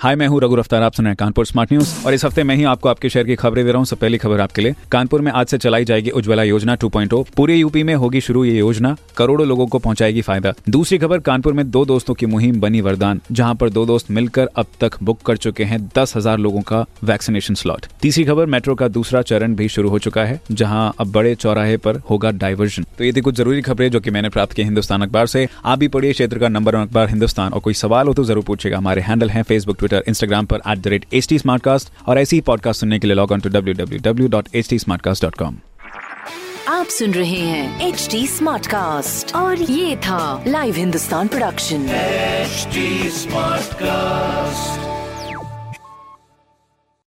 हाय, मैं हूँ रघु रफ्तार आप सुन रहे हैं कानपुर स्मार्ट न्यूज़। और इस हफ़्ते मैं ही आपको आपके शहर की खबरें दे रहा हूँ। सब पहली खबर आपके लिए। कानपुर में आज से चलाई जाएगी उज्ज्वला योजना 2.0 पूरे यूपी में होगी शुरू ये योजना। करोड़ों लोगों को पहुंचाएगी फ़ायदा। दूसरी खबर, कानपुर में दो दोस्तों की मुहिम बनी वरदान, जहाँ पर दो दोस्त मिलकर अब तक बुक कर चुके हैं दस हज़ार लोगों का वैक्सीनेशन स्लॉट। तीसरी खबर, मेट्रो का दूसरा चरण भी शुरू हो चुका है, जहाँ अब बड़े चौराहे पर होगा डाइवर्जन। तो ये थी कुछ ज़रूरी खबरें जो की मैंने प्राप्त की हिंदुस्तान अखबार से। आप भी पढ़िए क्षेत्र का नंबर अखबार हिंदुस्तान। और कोई सवाल हो तो ज़रूर पूछेगा हमारे हैंडल है फेसबुक ट्विटर इंस्टाग्राम पर at the rate H T और ऐसे ही पॉडकास्ट सुनने के लिए log on to W W W dot H T आप सुन रहे हैं एच टी स्मार्ट कास्ट और ये था live Hindustan production smart Smartcast.